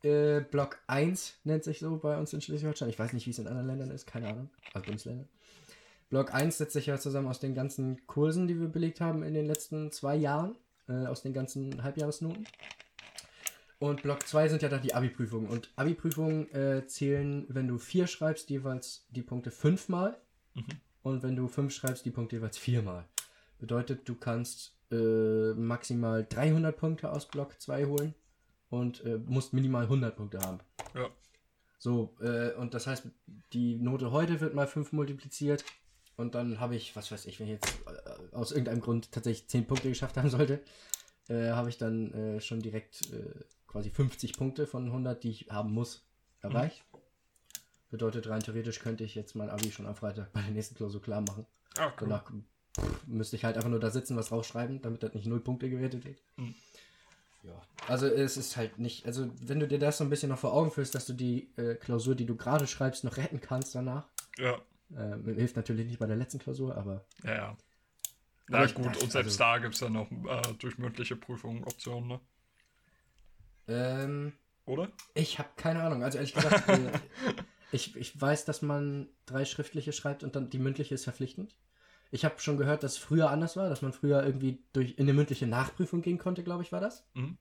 Äh, Block 1 nennt sich so bei uns in Schleswig-Holstein. Ich weiß nicht, wie es in anderen Ländern ist. Keine Ahnung. Also Bundesländer. Block 1 setzt sich ja zusammen aus den ganzen Kursen, die wir belegt haben in den letzten zwei Jahren. Äh, aus den ganzen Halbjahresnoten. Und Block 2 sind ja dann die Abi-Prüfungen. Und Abi-Prüfungen äh, zählen, wenn du 4 schreibst, jeweils die Punkte fünfmal. Und wenn du 5 schreibst, die Punkte jeweils viermal. Bedeutet, du kannst äh, maximal 300 Punkte aus Block 2 holen und äh, musst minimal 100 Punkte haben.
Ja.
So, äh, und das heißt, die Note heute wird mal 5 multipliziert und dann habe ich, was weiß ich, wenn ich jetzt äh, aus irgendeinem Grund tatsächlich 10 Punkte geschafft haben sollte, äh, habe ich dann schon direkt quasi 50 Punkte von 100, die ich haben muss, erreicht. Bedeutet, rein theoretisch könnte ich jetzt mein Abi schon am Freitag bei der nächsten Klausur klar machen.
Ah, cool.
Danach müsste ich halt einfach nur da sitzen, was rausschreiben, damit das nicht null Punkte gewertet wird.
Mhm.
Ja. Also es ist halt nicht, also wenn du dir das so ein bisschen noch vor Augen führst, dass du die äh, Klausur, die du gerade schreibst, noch retten kannst danach.
Ja,
Äh, hilft natürlich nicht bei der letzten Klausur, aber
ja, ja. Na
ich-
gut,
das-
und selbst
also-
da gibt es ja noch äh, durch mündliche Prüfungen Optionen, ne?
ähm,
Oder?
ich habe keine Ahnung. Also ehrlich gesagt, äh, ich, ich weiß, dass man drei schriftliche schreibt und dann die mündliche ist verpflichtend. Ich habe schon gehört, dass es früher anders war, dass man früher irgendwie durch in eine mündliche Nachprüfung gehen konnte, glaube ich, war das.
Mhm.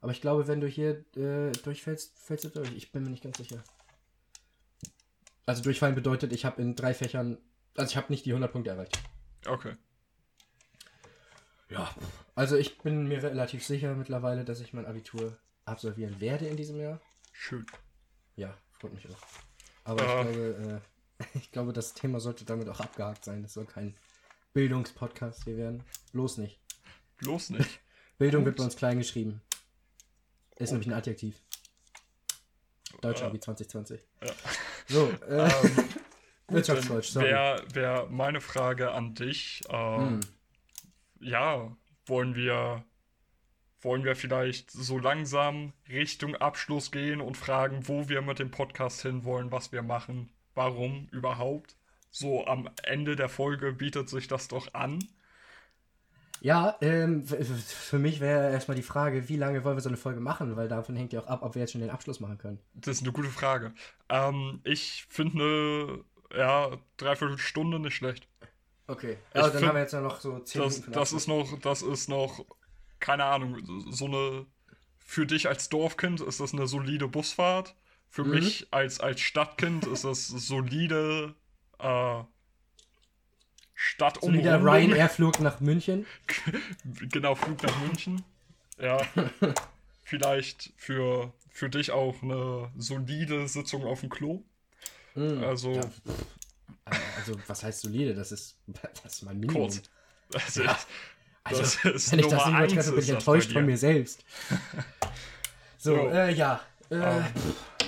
Aber ich glaube, wenn du hier äh, durchfällst, fällst du durch. Ich bin mir nicht ganz sicher. Also durchfallen bedeutet, ich habe in drei Fächern, also ich habe nicht die 100 Punkte erreicht.
Okay.
Ja. Also ich bin mir relativ sicher mittlerweile, dass ich mein Abitur absolvieren werde in diesem Jahr.
Schön.
Ja, freut mich auch. Aber
Ja.
ich glaube, äh, ich glaube, das Thema sollte damit auch abgehakt sein. Das soll kein Bildungspodcast hier werden. Bloß nicht.
Bloß nicht.
Bildung wird bei uns klein geschrieben. Ist
Oh.
nämlich ein Adjektiv. Deutsch
Äh,
Abi 2020.
ja.
So, äh,
ähm,
Wirtschaftsdeutsch,
wäre wär meine Frage an dich. Ähm,
Hm.
Ja, wollen wir, wollen wir vielleicht so langsam Richtung Abschluss gehen und fragen, wo wir mit dem Podcast hinwollen, was wir machen, warum überhaupt? So am Ende der Folge bietet sich das doch an.
Ja, ähm, für mich wäre erstmal die Frage, wie lange wollen wir so eine Folge machen? Weil davon hängt ja auch ab, ob wir jetzt schon den Abschluss machen können.
Das ist eine gute Frage. Ähm, ich finde eine ja, dreiviertel Stunde nicht schlecht.
Okay.
Ich
Ja, dann
find-
haben wir jetzt ja noch so 10
Das,
Minuten.
das ist noch, das ist noch, keine Ahnung, so eine, für dich als Dorfkind ist das eine solide Busfahrt. Für
Mhm.
mich als, als Stadtkind ist das solide äh,
Solider
Stadtumrundung.
Ryanair-Flug nach München.
Genau, Flug nach München. Ja. Vielleicht für, für dich auch eine solide Sitzung auf dem Klo.
Mhm.
Also-
Ja, also, was heißt solide? Das ist, das ist mein Minimum.
Kurz. Also,
Ja. Also,
das ist
wenn ich das nicht übertreffe,
eins
bin ich
das
enttäuscht von mir selbst. So,
Jo.
äh, ja. Äh,
Ähm,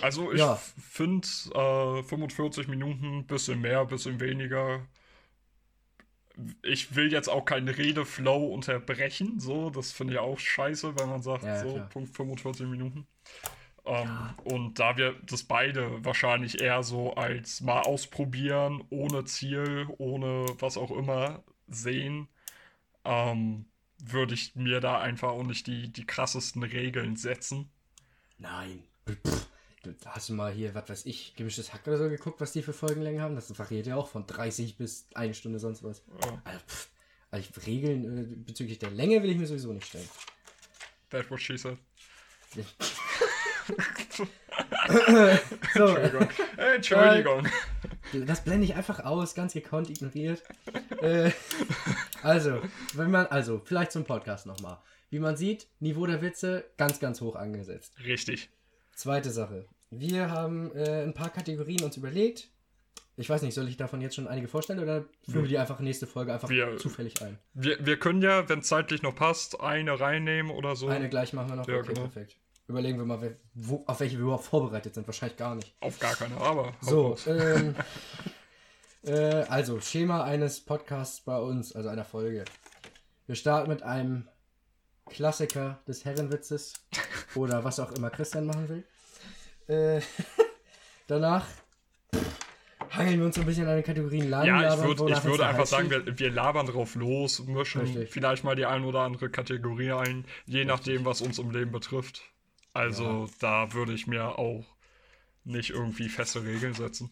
Also ich
Ja.
finde äh, 45 Minuten, bisschen mehr, bisschen weniger. Ich will jetzt auch keinen Redeflow unterbrechen, so, das finde ich auch scheiße, wenn man sagt,
Ja,
so,
klar.
Punkt 45 Minuten. Ähm, Und da wir das beide wahrscheinlich eher so als mal ausprobieren, ohne Ziel, ohne was auch immer sehen, ähm, würde ich mir da einfach auch nicht die, die krassesten Regeln setzen.
nein. Pff, Hast du mal hier, was weiß ich, gemischtes Hack oder so geguckt, was die für Folgenlängen haben? Das variiert ja auch von 30 bis eine Stunde sonst was.
Ja.
Also, pff, also ich- Regeln äh, bezüglich der Länge will ich mir sowieso nicht stellen.
That's what she said.
So,
Entschuldigung. Äh, Entschuldigung.
Das blende ich einfach aus, ganz gekonnt ignoriert. äh, also, wenn man, also, vielleicht zum Podcast nochmal. Wie man sieht, Niveau der Witze ganz, ganz hoch angesetzt.
Richtig.
Zweite Sache. wir haben äh, ein paar Kategorien uns überlegt. Ich weiß nicht, soll ich davon jetzt schon einige vorstellen oder führen wir die einfach nächste Folge einfach
Wir-
zufällig ein?
Wir, wir können ja, wenn es zeitlich noch passt, eine reinnehmen oder so.
Eine gleich machen wir noch.
Ja,
okay,
genau.
perfekt. Überlegen wir mal, wo, auf welche wir überhaupt vorbereitet sind. Wahrscheinlich gar nicht.
Auf gar keine, aber.
So, ähm, äh, also Schema eines Podcasts bei uns, also einer Folge. Wir starten mit einem Klassiker des Herrenwitzes oder was auch immer Christian machen will. Äh, danach hangeln wir uns ein bisschen an den Kategorien lang.
Ja, ich, würd, ich würde einfach sagen, wir, wir labern drauf los, mischen
Richtig.
vielleicht mal die ein oder andere Kategorie ein, je nachdem, was uns im Leben betrifft. Also da würde ich mir auch nicht irgendwie feste Regeln setzen.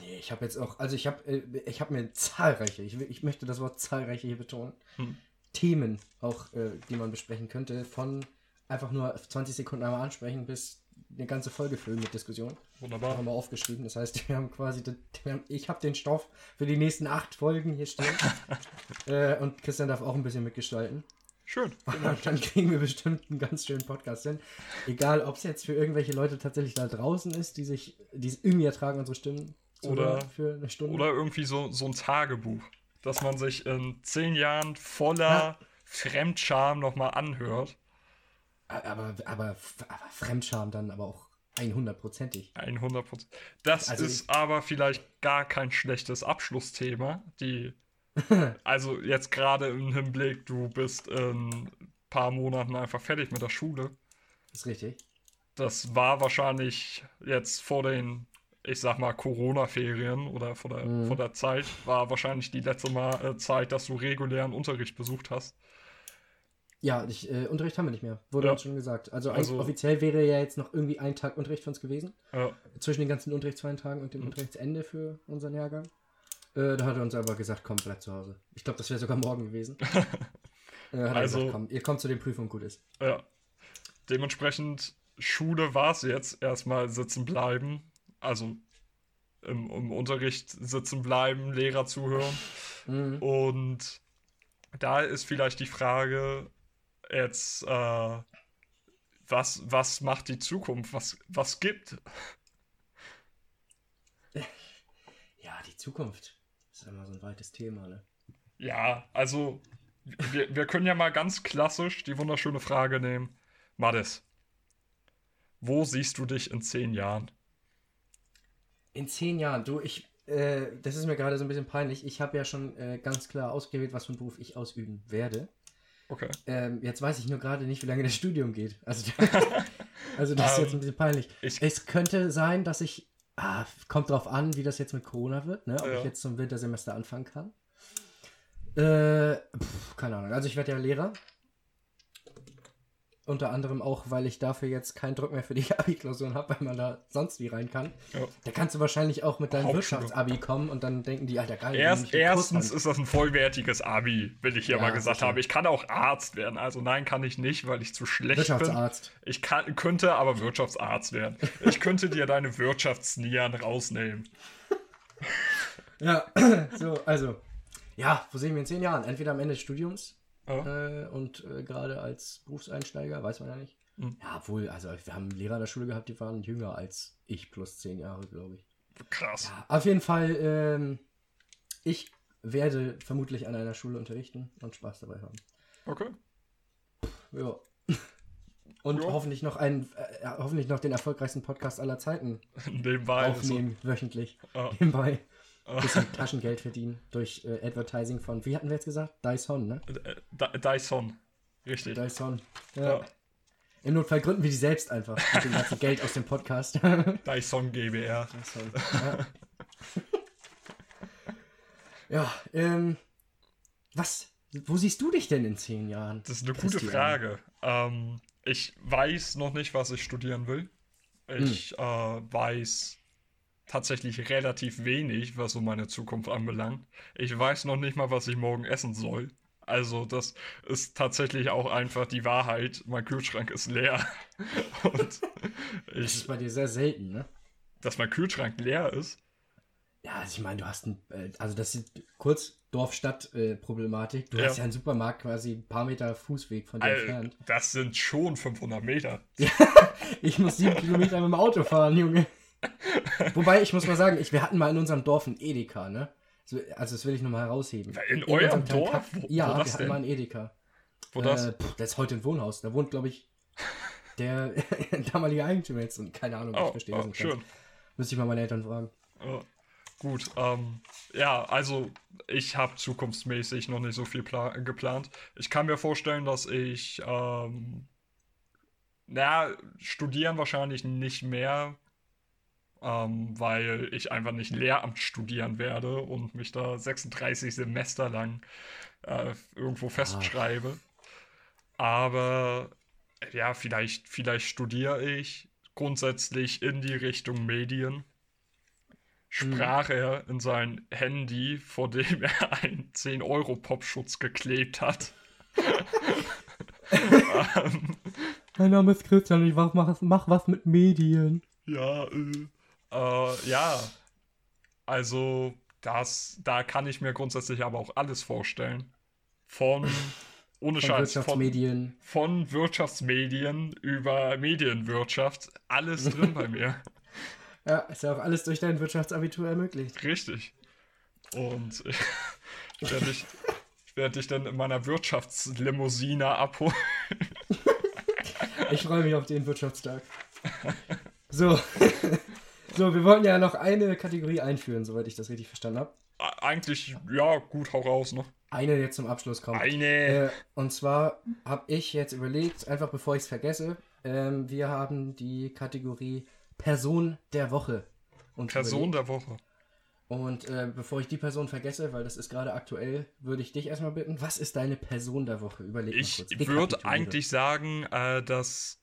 Nee, ich habe jetzt auch, also ich habe äh, ich hab mir zahlreiche, ich, ich möchte das Wort zahlreiche hier betonen,
Hm.
Themen auch, äh, die man besprechen könnte, von einfach nur 20 Sekunden einmal ansprechen bis eine ganze Folge füllen mit Diskussion.
Wunderbar.
Haben wir aufgeschrieben. Das heißt, wir haben quasi, den, wir haben, ich habe den Stoff für die nächsten acht Folgen hier stehen. äh, und Christian darf auch ein bisschen mitgestalten.
Schön.
Und dann kriegen wir bestimmt einen ganz schönen Podcast hin. Egal, ob es jetzt für irgendwelche Leute tatsächlich da draußen ist, die sich, die es irgendwie ertragen, unsere Stimmen
Oder-
für eine Stunde.
Oder irgendwie so, so ein Tagebuch, dass man sich in zehn Jahren voller
Ja.
Fremdscham nochmal anhört.
Aber, aber, aber Fremdscham dann aber auch 100%ig.
100%. Das
Also
ist aber vielleicht gar kein schlechtes Abschlussthema. Die, also jetzt gerade im Hinblick, du bist in ein paar Monaten einfach fertig mit der Schule.
Ist richtig.
Das war wahrscheinlich jetzt vor den, ich sag mal, Corona-Ferien oder vor der,
Mhm.
vor der Zeit, war wahrscheinlich die letzte Mal äh, Zeit, dass du regulären Unterricht besucht hast.
Ja, ich, äh, Unterricht haben wir nicht mehr. Wurde
Ja.
uns schon gesagt. Also,
Also-
offiziell wäre ja jetzt noch irgendwie ein Tag Unterricht für uns gewesen.
Ja,
Zwischen den ganzen Unterrichtsfreien Tagen und dem
Mhm.
Unterrichtsende für unseren Jahrgang. Äh, da hat er uns aber gesagt, komm, bleib zu Hause. Ich glaube, das wäre sogar morgen gewesen. äh, hat er
Also-
gesagt, komm, ihr kommt zu den Prüfungen, gut ist.
ja. Dementsprechend, Schule war es jetzt erstmal sitzen bleiben. Also im, im Unterricht sitzen bleiben, Lehrer zuhören.
Mhm.
Und da ist vielleicht die Frage jetzt, äh, was, was macht die Zukunft? Was, was gibt?
Ja, die Zukunft. Das ist immer so ein weites Thema, ne?
Ja, also wir, wir können ja mal ganz klassisch die wunderschöne Frage nehmen. Madis, wo siehst du dich in zehn Jahren?
In zehn Jahren, du, ich, äh, das ist mir gerade so ein bisschen peinlich. Ich habe ja schon äh, ganz klar ausgewählt, was für einen Beruf ich ausüben werde.
Okay.
Ähm, jetzt weiß ich nur gerade nicht, wie lange das Studium geht. Also, also das ist
Ähm,
jetzt ein bisschen peinlich.
ich-
es könnte sein, dass ich. Ah, kommt drauf an, wie das jetzt mit Corona wird, ne? Ob
Ja.
ich jetzt zum Wintersemester anfangen kann. Äh, pf, keine Ahnung. Also ich werde ja Lehrer. Unter anderem auch, weil ich dafür jetzt keinen Druck mehr für die Abi-Klausuren habe, weil man da sonst wie rein kann.
Ja.
Da kannst du wahrscheinlich auch mit deinem. Wirtschaftsabi kommen und dann denken die, Alter, geil.
Erst, erstens ist das ein vollwertiges Abi, will ich hier
Ja,
mal gesagt haben. Ich kann auch Arzt werden. Also nein, kann ich nicht, weil ich zu schlecht bin.
Wirtschaftsarzt.
Ich kann, könnte aber Wirtschaftsarzt werden. Ich könnte dir deine Wirtschaftsnieren rausnehmen.
Ja, so, also. Ja, wo sehen wir in zehn Jahren? Entweder am Ende des Studiums
Ja.
äh, und äh, gerade als Berufseinsteiger, weiß man ja nicht.
Mhm.
Ja, obwohl, also wir haben Lehrer in der Schule gehabt, die waren jünger als ich plus zehn Jahre, glaube ich.
Krass.
Ja, auf jeden Fall, ähm, ich werde vermutlich an einer Schule unterrichten und Spaß dabei haben.
Okay.
Ja. Und
Ja.
hoffentlich noch einen, äh, hoffentlich noch den erfolgreichsten Podcast aller Zeiten
Nebenbei. also,
aufnehmen, wöchentlich.
Ja.
Nebenbei.
Ah.
Bisschen Taschengeld verdienen durch äh, Advertising von, wie hatten wir jetzt gesagt? Dyson, ne?
Äh, Dy- Dyson. Richtig.
Dyson. Ja.
Ja.
Im Notfall gründen wir die selbst einfach mit dem ganzen Geld aus dem Podcast.
Dyson GBR.
Dyson. Ja, ja ähm, was? Wo siehst du dich denn in zehn Jahren?
Das ist eine gute
Christian?
Frage. Ähm, ich weiß noch nicht, was ich studieren will. Ich
Hm.
äh, weiß tatsächlich relativ wenig, was so meine Zukunft anbelangt. Ich weiß noch nicht mal, was ich morgen essen soll. Also das ist tatsächlich auch einfach die Wahrheit. Mein Kühlschrank ist leer. Und
Das ist
ich,
bei dir sehr selten, ne?
dass mein Kühlschrank leer ist.
Ja, also ich meine, du hast ein, äh, also das ist kurz Dorf-Stadt-Problematik. du
Ja.
hast ja einen Supermarkt quasi ein paar Meter Fußweg von dir
Al-
entfernt.
das sind schon 500 Meter.
Ich muss sieben Kilometer mit dem Auto fahren, Junge. Wobei, ich muss mal sagen, ich, wir hatten mal in unserem Dorf ein Edeka, ne? So, Also das will ich nochmal herausheben.
In
unserem
eurem Dorf?
Kaff-
Wo-
ja,
wo
wir
das
hatten
denn?
mal ein Edeka.
Wo das?
Äh, pff, das ist heute ein Wohnhaus. Da wohnt, glaube ich, der damalige Eigentümer jetzt. Und keine Ahnung, ich
oh,
verstehe das
oh,
nicht ganz.
schön.
Müsste ich mal meine Eltern fragen.
Ja, gut, ähm, ja, also ich habe zukunftsmäßig noch nicht so viel pla geplant. Ich kann mir vorstellen, dass ich, ähm, naja, studieren wahrscheinlich nicht mehr, ähm, weil ich einfach nicht Lehramt studieren werde und mich da 36 Semester lang äh, irgendwo festschreibe. Aber ja, vielleicht, vielleicht studiere ich grundsätzlich in die Richtung Medien sprach er in sein Handy, vor dem er einen 10-Euro-Popschutz geklebt hat. ähm,
Mein Name ist Christian ich mach, mach, mach was mit Medien.
ja, äh, äh, ja, also das, da kann ich mir grundsätzlich aber auch alles vorstellen. Von, ohne
Von
Scheiß, von,
Wirtschaftsmedien.
von Wirtschaftsmedien über Medienwirtschaft, alles drin bei mir.
Ja, ist ja auch alles durch dein Wirtschaftsabitur ermöglicht.
Richtig. Und ich werde dich, ich werd dich dann in meiner Wirtschaftslimousine abholen.
Ich freue mich auf den Wirtschaftstag. So. So, wir wollten ja noch eine Kategorie einführen, soweit ich das richtig verstanden habe.
Eigentlich, ja, gut, hau raus, ne?
Eine jetzt zum Abschluss kommt.
Eine.
Äh, und zwar habe ich jetzt überlegt, einfach bevor ich es vergesse, ähm, wir haben die Kategorie Person der Woche.
Person
überlegt.
der Woche.
Und äh, bevor ich die Person vergesse, weil das ist gerade aktuell, würde ich dich erstmal bitten, was ist deine Person der Woche? Überleg mal
Ich
kurz.
würde
Rekapituliere.
eigentlich sagen, äh, dass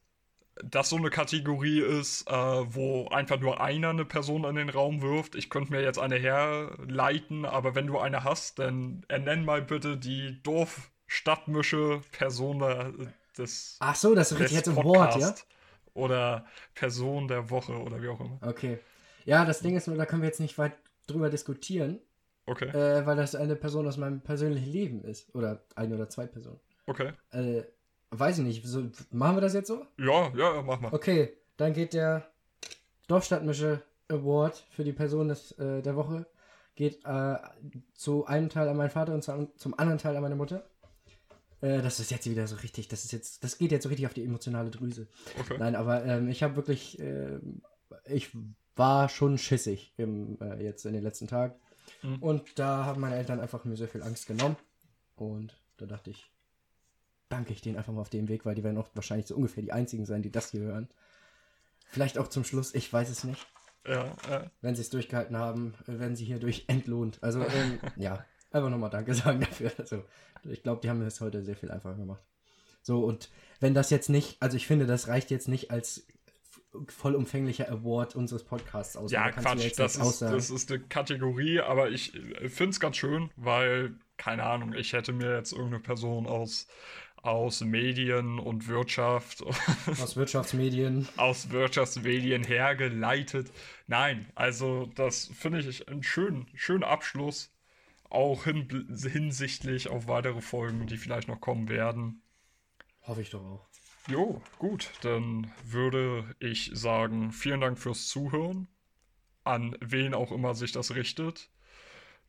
das so eine Kategorie ist, äh, wo einfach nur einer eine Person in den Raum wirft. Ich könnte mir jetzt eine herleiten, aber wenn du eine hast, dann ernenn mal bitte die Dorf-Stadtmische Person der, des
Ach so, das ist richtig jetzt im Wort, ja?
Oder Person der Woche oder wie auch immer.
Okay. Ja, das Ding ist nur, da können wir jetzt nicht weit drüber diskutieren,
Okay,
äh, weil das eine Person aus meinem persönlichen Leben ist. Oder eine oder zwei Personen.
okay.
Äh, weiß ich nicht. So, machen wir das jetzt so?
Ja, ja, mach mal.
Okay, dann geht der Dorfstadtmische Award für die Person des, äh, der Woche geht äh, zu einem Teil an meinen Vater und zu, zum anderen Teil an meine Mutter. Äh, das ist jetzt wieder so richtig, das ist jetzt, das geht jetzt so richtig auf die emotionale Drüse.
Okay.
Nein, aber ähm, ich habe wirklich, ähm, ich war schon schissig im, äh, jetzt in den letzten Tagen.
Mhm.
Und da haben meine Eltern einfach mir sehr viel Angst genommen. Und da dachte ich, danke ich denen einfach mal auf dem Weg, weil die werden auch wahrscheinlich so ungefähr die einzigen sein, die das hier hören. Vielleicht auch zum Schluss, ich weiß es nicht.
Ja, äh,
Wenn sie es durchgehalten haben, äh, werden sie hierdurch entlohnt. Also, ähm, ja, einfach nochmal Danke sagen dafür. Also, ich glaube, die haben mir das heute sehr viel einfacher gemacht. So, und wenn das jetzt nicht, also ich finde, das reicht jetzt nicht als vollumfänglicher Award unseres Podcasts aus.
ja
Da
Quatsch, das ist, das ist eine Kategorie, aber ich finde es ganz schön, weil, keine Ahnung, ich hätte mir jetzt irgendeine Person aus, aus Medien und Wirtschaft,
Aus Wirtschaftsmedien.
aus Wirtschaftsmedien hergeleitet. Nein, also das finde ich einen schönen, schönen Abschluss, auch hin, hinsichtlich auf weitere Folgen, die vielleicht noch kommen werden.
Hoffe ich doch auch.
Jo, gut, dann würde ich sagen, vielen Dank fürs Zuhören. An wen auch immer sich das richtet.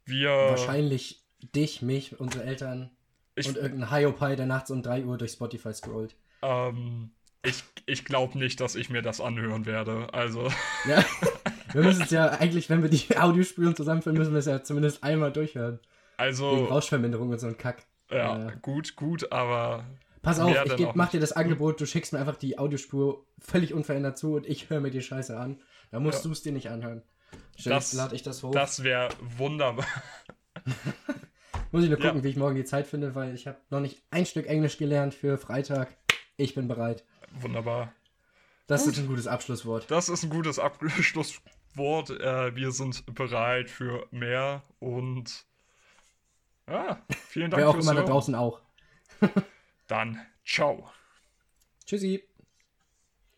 Wir.
Wahrscheinlich dich, mich, unsere Eltern
Ich,
und irgendein Hiopai, der nachts um 3 Uhr durch Spotify scrollt.
ähm, ich, ich glaube nicht, dass ich mir das anhören werde. Also,
Ja, wir müssen es ja eigentlich, wenn wir die Audiospuren zusammenführen, müssen wir es ja zumindest einmal durchhören. Wegen
also,
Rauschverminderung und so ein Kack.
ja,
äh,
gut, gut, aber
Pass auf, ich geb, mach dir das Angebot, du schickst mir einfach die Audiospur völlig unverändert zu und ich höre mir die Scheiße an. Da musst
Ja.
du es dir nicht anhören. Stell
Das-
lade ich das hoch.
das wäre wunderbar.
Muss ich nur
Ja.
gucken, wie ich morgen die Zeit finde, weil ich habe noch nicht ein Stück Englisch gelernt für Freitag. Ich bin bereit.
Wunderbar.
Das
Gut.
ist ein gutes Abschlusswort.
Das ist ein gutes Abschlusswort. Äh, wir sind bereit für mehr und. Ja, vielen Dank
Wer auch
fürs
immer da draußen auch.
Dann ciao.
Tschüssi.